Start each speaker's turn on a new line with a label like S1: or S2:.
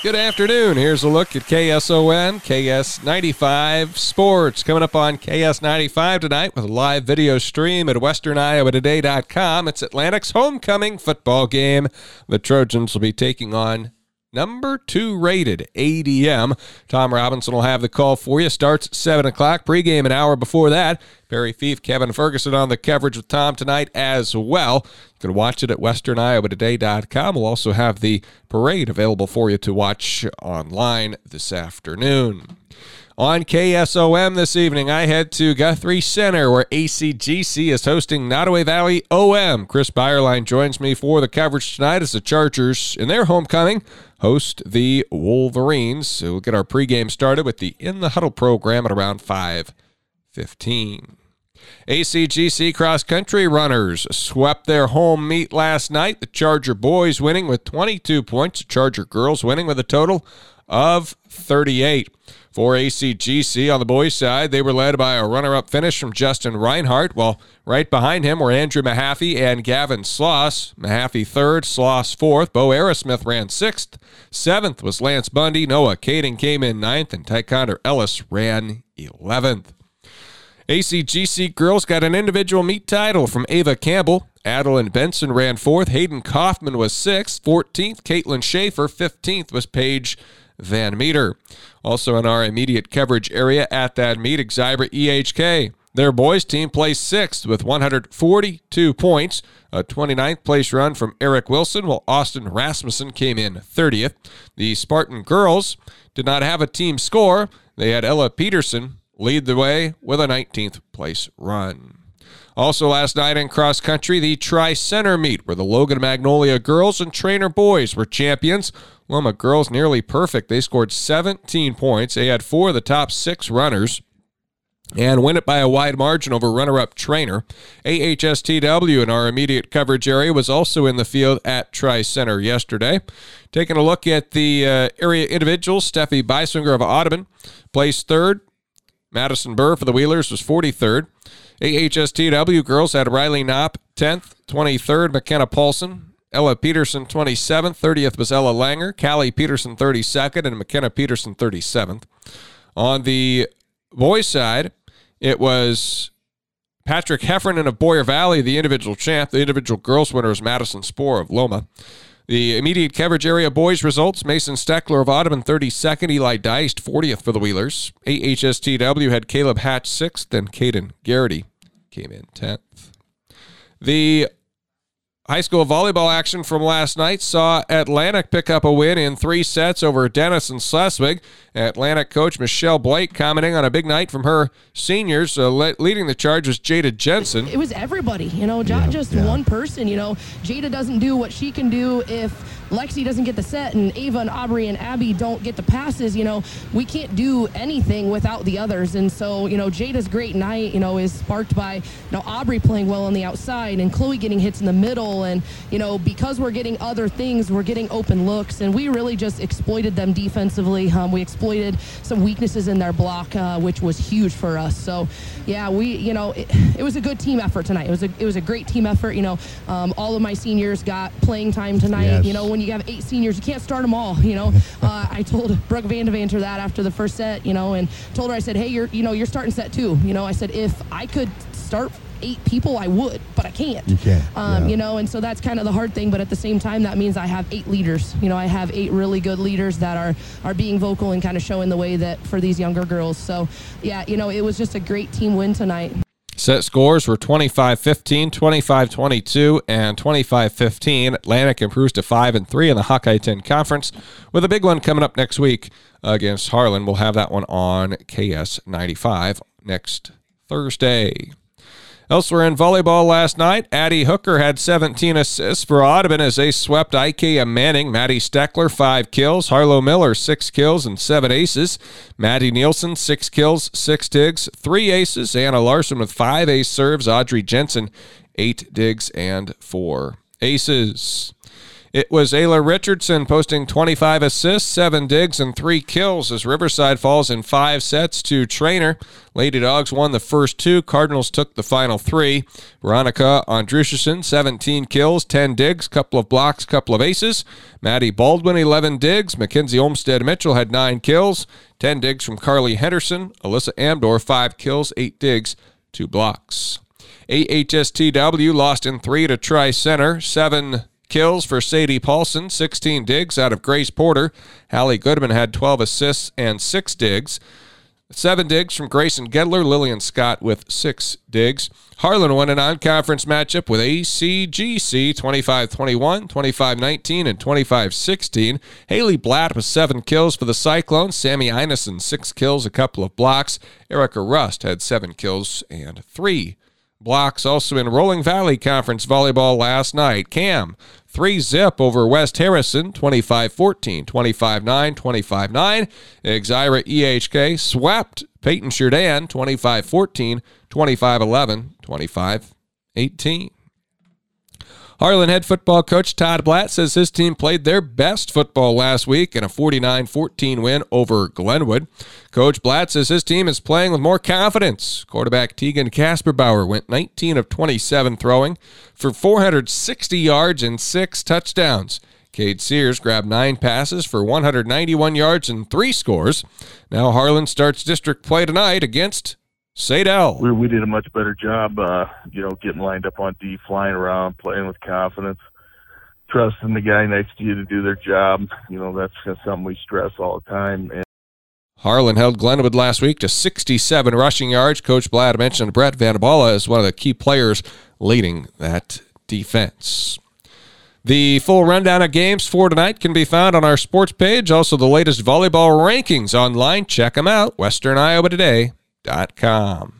S1: Good afternoon. Here's a look at KSOM, KS95 Sports. Coming up on KS95 tonight with a live video stream at westerniowatoday.com. It's Atlantic's homecoming football game. The Trojans will be taking on number two rated ADM. Tom Robinson will have the call for you. Starts at 7 o'clock. Pregame an hour before that. Perry Fief, Kevin Ferguson on the coverage with Tom tonight as well. You can watch it at westerniowatoday.com. We'll also have the parade available for you to watch online this afternoon. On KSOM this evening, I head to Guthrie Center where ACGC is hosting Nodaway Valley OM. Chris Byerline joins me for the coverage tonight as the Chargers, in their homecoming, host the Wolverines. So we'll get our pregame started with the In the Huddle program at around 5:15. ACGC cross country runners swept their home meet last night. The Charger boys winning with 22 points, the Charger girls winning with a total of 38. For ACGC on the boys' side, they were led by a runner up finish from Justin Reinhardt, while right behind him were Andrew Mahaffey and Gavin Sloss. Mahaffey third, Sloss fourth. Bo Aerosmith ran sixth. Seventh was Lance Bundy. Noah Caden came in ninth, and Taekwondo Ellis ran 11th. ACGC girls got an individual meet title from Ava Campbell. Adeline Benson ran fourth. Hayden Kaufman was sixth. 14th, Caitlin Schaefer. 15th was Paige Van Meter. Also in our immediate coverage area at that meet, Exira EHK. Their boys team placed sixth with 142 points. A 29th place run from Eric Wilson, while Austin Rasmussen came in 30th. The Spartan girls did not have a team score. They had Ella Peterson lead the way with a 19th place run. Also last night in cross country, the Tri Center meet where the Logan Magnolia girls and Treynor boys were champions. Loma girls nearly perfect. They scored 17 points. They had four of the top six runners and win it by a wide margin over runner up Treynor. AHSTW in our immediate coverage area was also in the field at Tri Center yesterday. Taking a look at the uh, area individuals, Steffi Beiswinger of Audubon placed third. Madison Burr for the Wheelers was 43rd. AHSTW girls had Riley Knopp 10th, 23rd, McKenna Paulson, Ella Peterson 27th, 30th was Ella Langer, Callie Peterson 32nd, and McKenna Peterson 37th. On the boys' side, it was Patrick Heffernan of Boyer Valley, the individual champ. The individual girls winner is Madison Spohr of Loma. The immediate coverage area boys results Mason Steckler of Audubon 32nd, Eli Deist 40th for the Wheelers. AHSTW had Caleb Hatch 6th, and Caden Garrity came in 10th. The High school volleyball action from last night saw Atlantic pick up a win in three sets over Denison Schleswig. Atlantic coach Michelle Blake commenting on a big night from her seniors. Uh, le- leading the charge was Jada Jensen.
S2: It was everybody, you know, not yeah, just yeah. one person. You know, Jada doesn't do what she can do if Lexi doesn't get the set and Ava and Aubrey and Abby don't get the passes, you know, we can't do anything without the others. And so, you know, Jada's great night, you know, is sparked by, you know, Aubrey playing well on the outside and Chloe getting hits in the middle. And, you know, because we're getting other things, we're getting open looks. And we really just exploited them defensively. Um, we exploited some weaknesses in their block, uh, which was huge for us. So, yeah, we, you know, it, it, was a good team effort tonight. It was a, it was a great team effort. You know, um, all of my seniors got playing time tonight. Yes. You know, when when you have eight seniors, you can't start them all. You know, uh, I told Brooke Vandevanter that after the first set, you know, and told her I said, hey, you're you know you're starting set two. You know, I said if I could start eight people, I would, but I can't.
S3: You can't.
S2: Um, yeah. You know, and so that's kind of the hard thing. But at the same time, that means I have eight leaders. You know, I have eight really good leaders that are are being vocal and kind of showing the way that for these younger girls. So, yeah, you know, it was just a great team win tonight.
S1: Set scores were 25 15, 25 22, and 25 15. Atlantic improves to 5 and 3 in the Hawkeye 10 Conference with a big one coming up next week against Harlan. We'll have that one on KS 95 next Thursday. Elsewhere in volleyball last night, Addie Hooker had 17 assists for Audubon as they swept IKM-Manning. Maddie Steckler, five kills. Harlow Miller, six kills and seven aces. Maddie Nielsen, six kills, six digs, three aces. Anna Larson with five ace serves. Audrey Jensen, eight digs and four aces. It was Ayla Richardson posting 25 assists, 7 digs, and 3 kills as Riverside falls in 5 sets to Treynor. Lady Dogs won the first two. Cardinals took the final three. Veronica Andrushison, 17 kills, 10 digs, couple of blocks, couple of aces. Maddie Baldwin, 11 digs. Mackenzie Olmstead Mitchell had 9 kills, 10 digs from Carly Henderson. Alyssa Amdor, 5 kills, 8 digs, 2 blocks. AHSTW lost in 3 to Tri Center, 7 kills for Sadie Paulson, 16 digs out of Grace Porter. Hallie Goodman had 12 assists and 6 digs. Seven digs from Grayson Gedler, Lillian Scott with six digs. Harlan won a non conference matchup with ACGC 25 21, 25 19, and 25 16. Haley Blatt with seven kills for the Cyclones. Sammy Einison, six kills, a couple of blocks. Erica Rust had seven kills and three blocks. Also in Rolling Valley Conference volleyball last night. Cam, three zip over West Harrison, 25 14, 25 9, 25 9. Exira EHK swept Paton-Churdan, 25 14, 25 11, 25 18. Harlan head football coach Todd Blatt says his team played their best football last week in a 49 14 win over Glenwood. Coach Blatt says his team is playing with more confidence. Quarterback Tegan Kasperbauer went 19 of 27 throwing for 460 yards and six touchdowns. Cade Sears grabbed nine passes for 191 yards and three scores. Now Harlan starts district play tonight against Sadell.
S3: We, we did a much better job, uh, you know, getting lined up on D, flying around, playing with confidence, trusting the guy next to you to do their job. You know, that's something we stress all the time. And
S1: Harlan held Glenwood last week to 67 rushing yards. Coach Blatt mentioned Brett Vanabala as one of the key players leading that defense. The full rundown of games for tonight can be found on our sports page. Also, the latest volleyball rankings online. Check them out. Western Iowa Today com.